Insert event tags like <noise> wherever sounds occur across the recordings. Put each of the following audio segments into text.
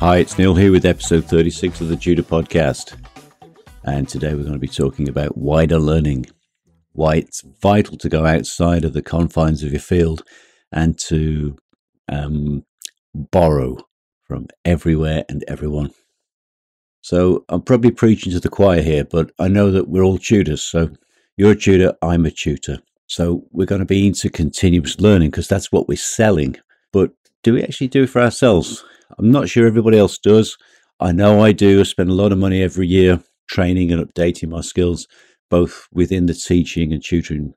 Hi, it's Neil here with episode 36 of the Tutor Podcast. And today we're going to be talking about wider learning, why it's vital to go outside of the confines of your field and to um, borrow from everywhere and everyone. So I'm probably preaching to the choir here, but I know that we're all tutors. So you're a tutor, I'm a tutor. So we're going to be into continuous learning because that's what we're selling. But do we actually do for ourselves? I'm not sure everybody else does. I know I do. I spend a lot of money every year training and updating my skills, both within the teaching and tutoring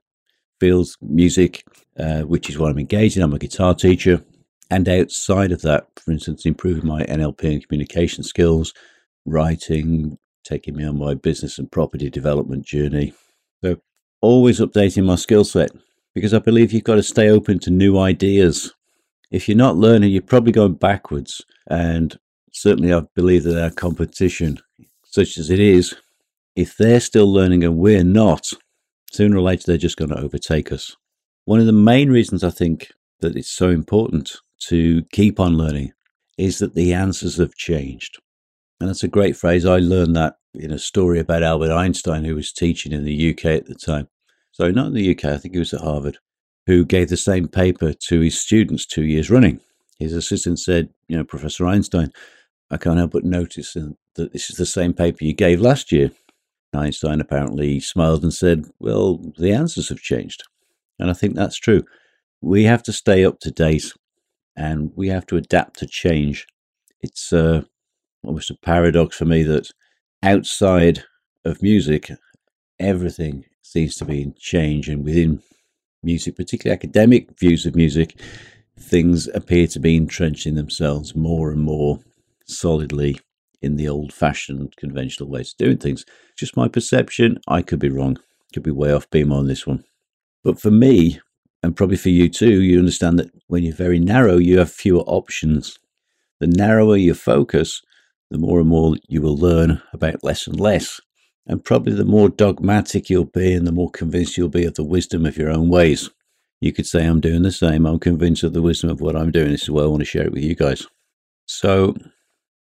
fields, music, uh, which is what I'm engaged in. I'm a guitar teacher. And outside of that, for instance, improving my NLP and communication skills, writing, taking me on my business and property development journey. So, always updating my skill set because I believe you've got to stay open to new ideas if you're not learning, you're probably going backwards. And certainly, I believe that our competition, such as it is, if they're still learning and we're not, sooner or later they're just going to overtake us. One of the main reasons I think that it's so important to keep on learning is that the answers have changed. And that's a great phrase. I learned that in a story about Albert Einstein, who was teaching in the UK at the time. So, not in the UK, I think he was at Harvard who gave the same paper to his students two years running. His assistant said, You know, Professor Einstein, I can't help but notice that this is the same paper you gave last year. Einstein apparently smiled and said, Well, the answers have changed. And I think that's true. We have to stay up to date and we have to adapt to change. It's uh, almost a paradox for me that outside of music, everything seems to be in change, and within music, particularly academic views of music, things appear to be entrenching themselves more and more solidly in the old fashioned conventional ways of doing things. Just my perception. I could be wrong. Could be way off beam on this one. But for me, and probably for you too, you understand that when you're very narrow, you have fewer options. The narrower your focus, the more and more you will learn about less and less. And probably the more dogmatic you'll be and the more convinced you'll be of the wisdom of your own ways. You could say, I'm doing the same. I'm convinced of the wisdom of what I'm doing. This is why I want to share it with you guys. So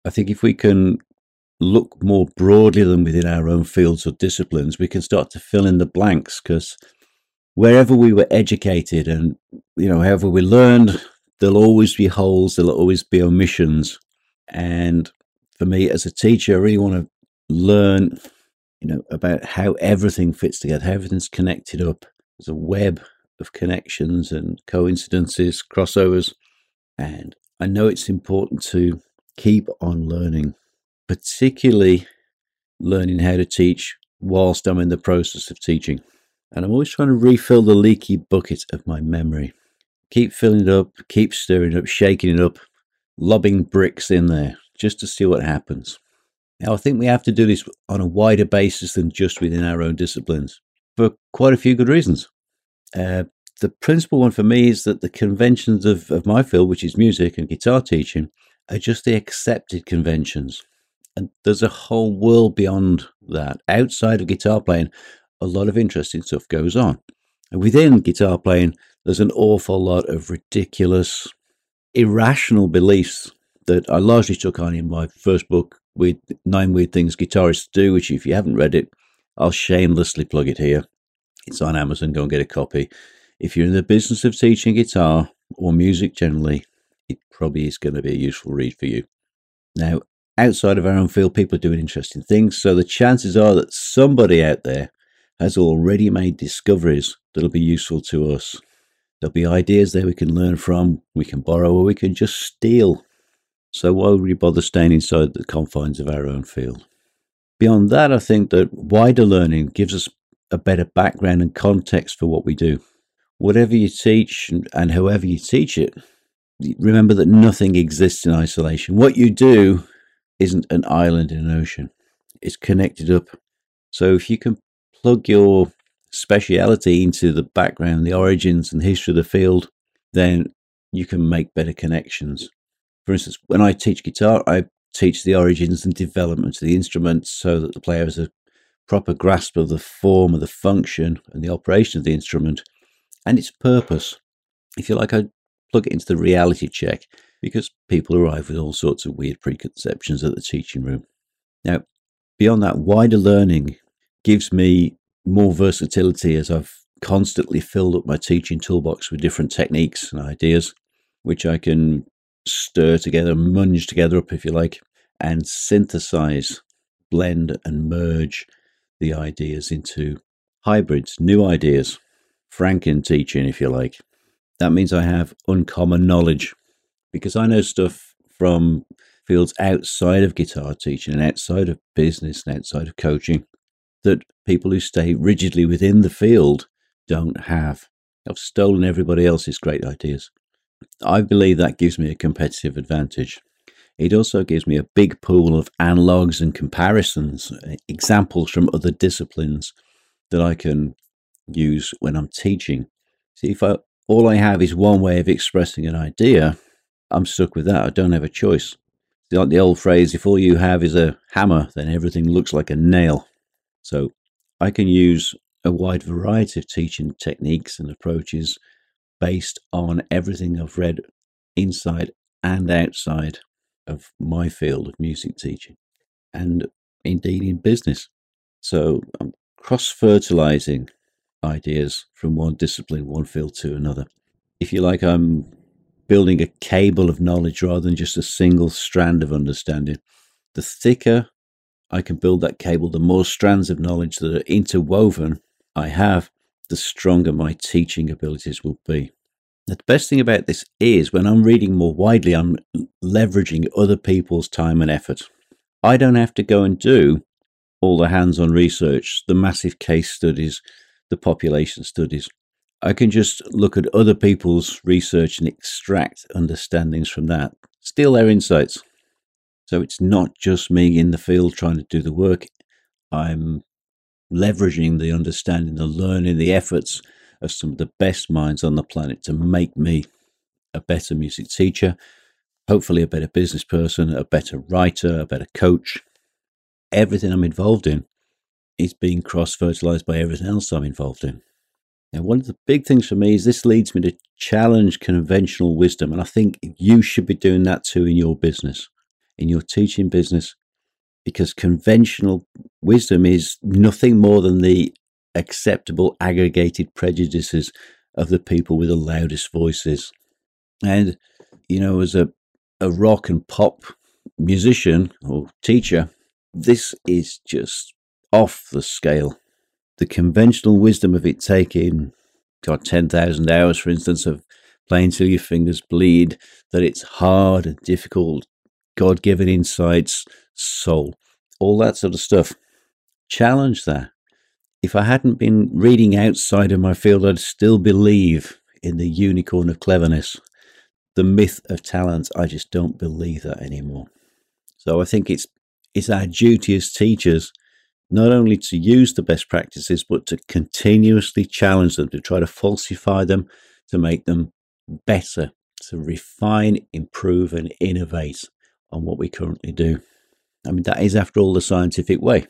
I think if we can look more broadly than within our own fields or disciplines, we can start to fill in the blanks because wherever we were educated and, you know, however we learned, there'll always be holes, there'll always be omissions. And for me as a teacher, I really want to learn you know, about how everything fits together, how everything's connected up. There's a web of connections and coincidences, crossovers. And I know it's important to keep on learning, particularly learning how to teach whilst I'm in the process of teaching. And I'm always trying to refill the leaky bucket of my memory. Keep filling it up, keep stirring it up, shaking it up, lobbing bricks in there just to see what happens. Now, I think we have to do this on a wider basis than just within our own disciplines for quite a few good reasons. Uh, the principal one for me is that the conventions of, of my field, which is music and guitar teaching, are just the accepted conventions. And there's a whole world beyond that. Outside of guitar playing, a lot of interesting stuff goes on. And within guitar playing, there's an awful lot of ridiculous, irrational beliefs that I largely took on in my first book, with Nine Weird Things Guitarists Do, which if you haven't read it, I'll shamelessly plug it here. It's on Amazon. Go and get a copy. If you're in the business of teaching guitar or music generally, it probably is going to be a useful read for you. Now, outside of our own field, people are doing interesting things. So the chances are that somebody out there has already made discoveries that'll be useful to us. There'll be ideas there we can learn from, we can borrow, or we can just steal so why would we bother staying inside the confines of our own field? Beyond that, I think that wider learning gives us a better background and context for what we do. Whatever you teach and however you teach it, remember that nothing exists in isolation. What you do isn't an island in an ocean. It's connected up. So if you can plug your speciality into the background, the origins and history of the field, then you can make better connections. For instance, when I teach guitar, I teach the origins and development of the instrument so that the player has a proper grasp of the form of the function and the operation of the instrument and its purpose. If you like, I plug it into the reality check because people arrive with all sorts of weird preconceptions at the teaching room. Now, beyond that, wider learning gives me more versatility as I've constantly filled up my teaching toolbox with different techniques and ideas, which I can stir together, munge together up, if you like, and synthesize, blend, and merge the ideas into hybrids, new ideas, Franken teaching, if you like. That means I have uncommon knowledge because I know stuff from fields outside of guitar teaching and outside of business and outside of coaching that people who stay rigidly within the field don't have. I've stolen everybody else's great ideas. I believe that gives me a competitive advantage. It also gives me a big pool of analogues and comparisons, eh, examples from other disciplines that I can use when I'm teaching. See, if I, all I have is one way of expressing an idea, I'm stuck with that. I don't have a choice. Like the old phrase, if all you have is a hammer, then everything looks like a nail. So I can use a wide variety of teaching techniques and approaches based on everything I've read inside and outside of my field of music teaching and indeed in business. So um, I'm cross fertilizing ideas from one discipline, one field to another. If you like, I'm building a cable of knowledge rather than just a single strand of understanding. The thicker I can build that cable, the more strands of knowledge that are interwoven I have, the stronger my teaching abilities will be. The best thing about this is when I'm reading more widely, I'm leveraging other people's time and effort. I don't have to go and do all the hands on research, the massive case studies, the population studies. I can just look at other people's research and extract understandings from that, steal their insights. So it's not just me in the field trying to do the work. I'm leveraging the understanding, the learning, the efforts of some of the best minds on the planet to make me a better music teacher, hopefully a better business person, a better writer, a better coach. Everything I'm involved in is being cross fertilized by everything else I'm involved in. Now, one of the big things for me is this leads me to challenge conventional wisdom. And I think you should be doing that too in your business, in your teaching business, because conventional wisdom is nothing more than the acceptable aggregated prejudices of the people with the loudest voices. And, you know, as a, a rock and pop musician or teacher, this is just off the scale. The conventional wisdom of it taking, got 10,000 hours, for instance, of playing till your fingers bleed, that it's hard and difficult, God given insights, soul, all that sort of stuff. Challenge that if I hadn't been reading outside of my field, I'd still believe in the unicorn of cleverness, the myth of talent. I just don't believe that anymore. So I think it's it's our duty as teachers not only to use the best practices, but to continuously challenge them, to try to falsify them, to make them better, to refine, improve, and innovate on what we currently do. I mean, that is, after all, the scientific way.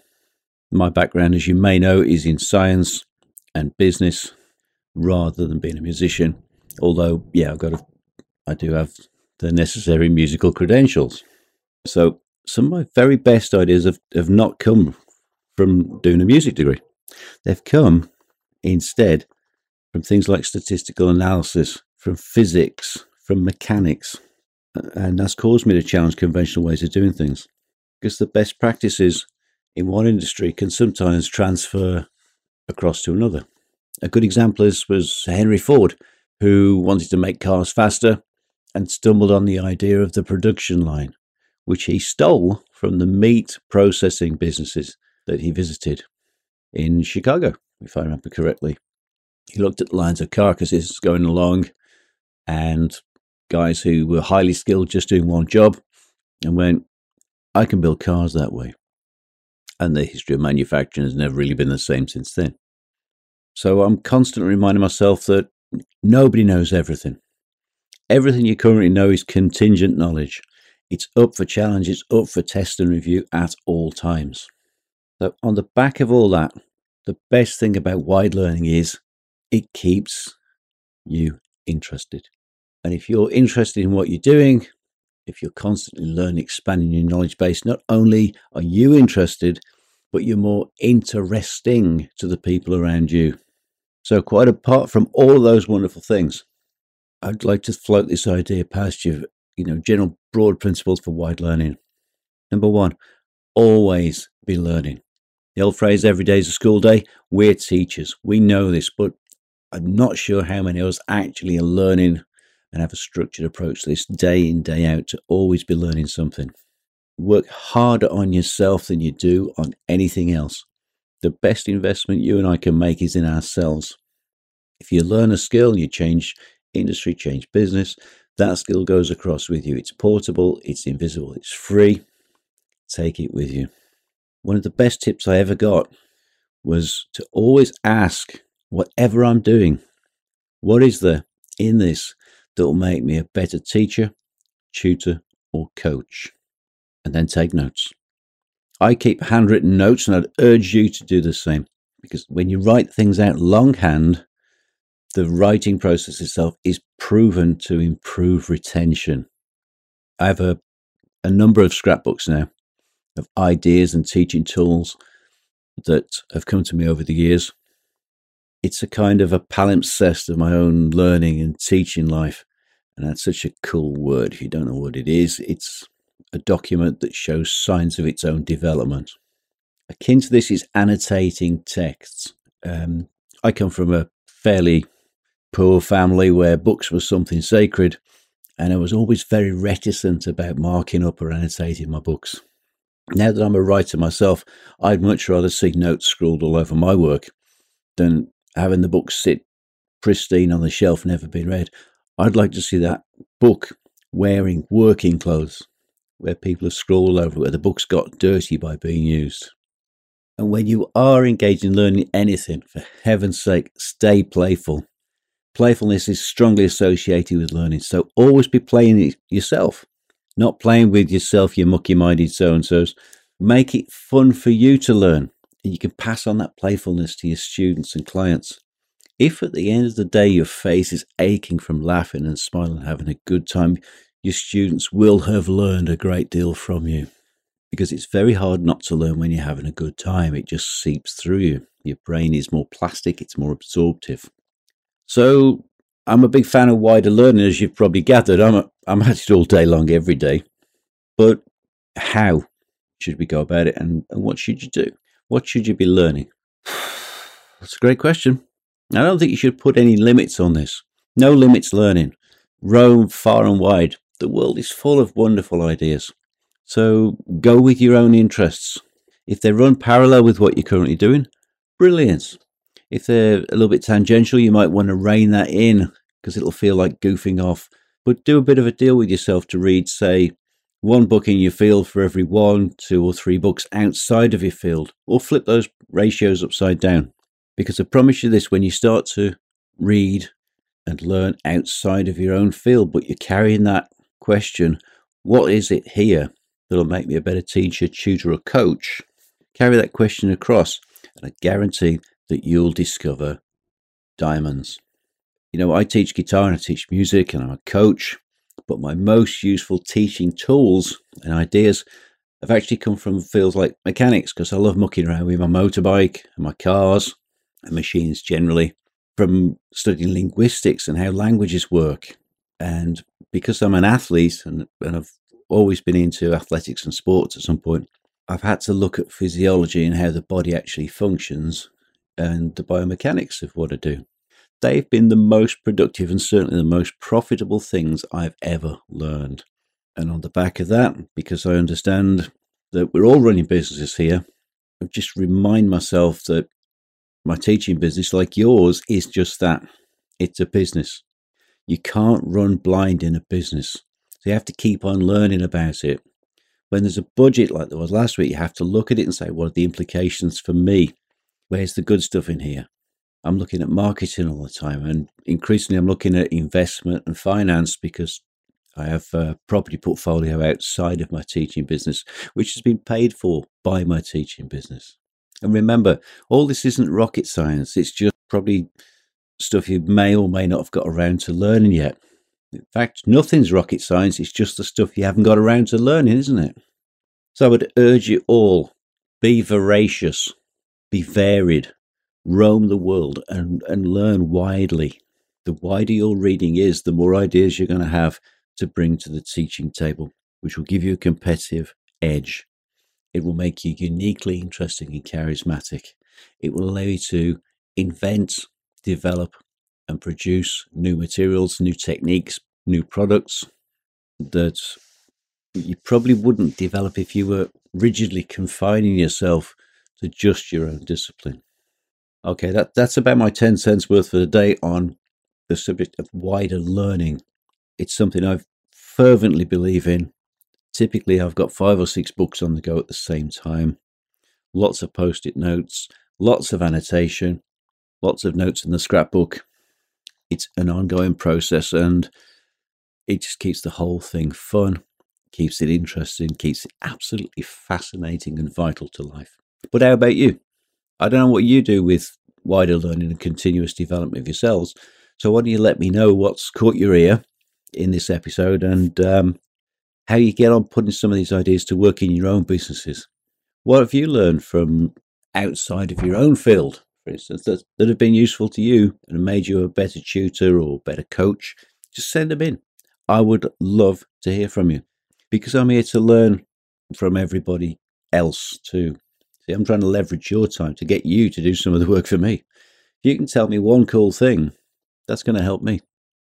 My background, as you may know, is in science and business rather than being a musician. Although, yeah, I've got a, I do have the necessary musical credentials. So some of my very best ideas have, have not come from doing a music degree. They've come instead from things like statistical analysis, from physics, from mechanics. And that's caused me to challenge conventional ways of doing things. Because the best practices in one industry can sometimes transfer across to another. A good example is was Henry Ford, who wanted to make cars faster and stumbled on the idea of the production line, which he stole from the meat processing businesses that he visited in Chicago, if I remember correctly. He looked at the lines of carcasses going along and guys who were highly skilled just doing one job and went, I can build cars that way. And the history of manufacturing has never really been the same since then. So I'm constantly reminding myself that nobody knows everything. Everything you currently know is contingent knowledge. It's up for challenge, it's up for test and review at all times. So, on the back of all that, the best thing about wide learning is it keeps you interested. And if you're interested in what you're doing, if you're constantly learning, expanding your knowledge base, not only are you interested, but you're more interesting to the people around you. So, quite apart from all those wonderful things, I'd like to float this idea past you, you know, general broad principles for wide learning. Number one, always be learning. The old phrase, every day is a school day, we're teachers. We know this, but I'm not sure how many of us actually are learning and have a structured approach to this day in, day out to always be learning something. Work harder on yourself than you do on anything else. The best investment you and I can make is in ourselves. If you learn a skill, you change industry, change business, that skill goes across with you. It's portable, it's invisible, it's free. Take it with you. One of the best tips I ever got was to always ask whatever I'm doing, what is there in this that will make me a better teacher, tutor, or coach? And then take notes. I keep handwritten notes and I'd urge you to do the same because when you write things out longhand, the writing process itself is proven to improve retention. I have a, a number of scrapbooks now of ideas and teaching tools that have come to me over the years. It's a kind of a palimpsest of my own learning and teaching life. And that's such a cool word. If you don't know what it is, it's a document that shows signs of its own development. Akin to this is annotating texts. Um, I come from a fairly poor family where books were something sacred, and I was always very reticent about marking up or annotating my books. Now that I'm a writer myself, I'd much rather see notes scrawled all over my work than having the book sit pristine on the shelf, never been read. I'd like to see that book wearing working clothes, where people have scrawled over, where the book's got dirty by being used. And when you are engaged in learning anything, for heaven's sake, stay playful. Playfulness is strongly associated with learning, so always be playing yourself not playing with yourself, you mucky minded so and so's. Make it fun for you to learn, and you can pass on that playfulness to your students and clients. If at the end of the day your face is aching from laughing and smiling and having a good time, your students will have learned a great deal from you. Because it's very hard not to learn when you're having a good time. It just seeps through you. Your brain is more plastic, it's more absorptive. So I'm a big fan of wider learning, as you've probably gathered. I'm a, I'm at it all day long, every day. But how should we go about it, and, and what should you do? What should you be learning? <sighs> That's a great question. I don't think you should put any limits on this. No limits learning. Roam far and wide. The world is full of wonderful ideas. So go with your own interests. If they run parallel with what you're currently doing, brilliant. If they're a little bit tangential, you might want to rein that in because it'll feel like goofing off. But do a bit of a deal with yourself to read, say, one book in your field for every one, two, or three books outside of your field, or flip those ratios upside down. Because I promise you this when you start to read and learn outside of your own field, but you're carrying that question, what is it here that'll make me a better teacher, tutor, or coach? Carry that question across, and I guarantee that you'll discover diamonds. You know, I teach guitar and I teach music and I'm a coach, but my most useful teaching tools and ideas have actually come from fields like mechanics because I love mucking around with my motorbike and my cars machines generally, from studying linguistics and how languages work. And because I'm an athlete and, and I've always been into athletics and sports at some point, I've had to look at physiology and how the body actually functions and the biomechanics of what I do. They've been the most productive and certainly the most profitable things I've ever learned. And on the back of that, because I understand that we're all running businesses here, I just remind myself that my teaching business, like yours, is just that it's a business. You can't run blind in a business. So you have to keep on learning about it. When there's a budget like there was last week, you have to look at it and say, what are the implications for me? Where's the good stuff in here? I'm looking at marketing all the time, and increasingly I'm looking at investment and finance because I have a property portfolio outside of my teaching business, which has been paid for by my teaching business. And remember, all this isn't rocket science. It's just probably stuff you may or may not have got around to learning yet. In fact, nothing's rocket science. It's just the stuff you haven't got around to learning, isn't it? So I would urge you all be voracious, be varied, roam the world and, and learn widely. The wider your reading is, the more ideas you're going to have to bring to the teaching table, which will give you a competitive edge. It will make you uniquely interesting and charismatic. It will allow you to invent, develop, and produce new materials, new techniques, new products that you probably wouldn't develop if you were rigidly confining yourself to just your own discipline. Okay, that, that's about my 10 cents worth for the day on the subject of wider learning. It's something I fervently believe in. Typically, I've got five or six books on the go at the same time, lots of post it notes, lots of annotation, lots of notes in the scrapbook. It's an ongoing process and it just keeps the whole thing fun, keeps it interesting, keeps it absolutely fascinating and vital to life. But how about you? I don't know what you do with wider learning and continuous development of yourselves. So why don't you let me know what's caught your ear in this episode and um, how you get on putting some of these ideas to work in your own businesses. What have you learned from outside of your own field, for instance, that, that have been useful to you and made you a better tutor or better coach? Just send them in. I would love to hear from you because I'm here to learn from everybody else too. See, I'm trying to leverage your time to get you to do some of the work for me. If you can tell me one cool thing, that's going to help me.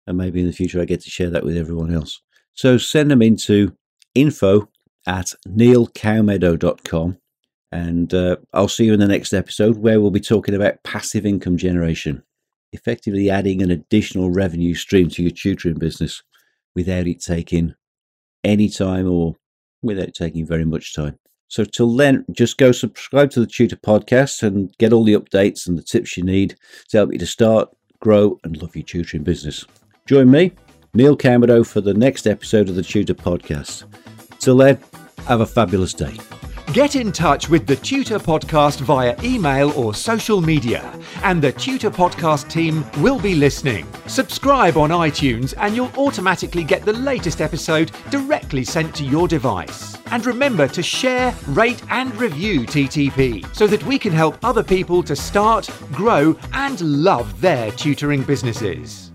And maybe in the future I get to share that with everyone else. So send them into info at neilcowmeadow.com. And uh, I'll see you in the next episode where we'll be talking about passive income generation, effectively adding an additional revenue stream to your tutoring business without it taking any time or without taking very much time. So till then, just go subscribe to the Tutor Podcast and get all the updates and the tips you need to help you to start, grow, and love your tutoring business. Join me, Neil Cowmeadow, for the next episode of the Tutor Podcast. Till then, have a fabulous day. Get in touch with the Tutor Podcast via email or social media, and the Tutor Podcast team will be listening. Subscribe on iTunes, and you'll automatically get the latest episode directly sent to your device. And remember to share, rate, and review TTP so that we can help other people to start, grow, and love their tutoring businesses.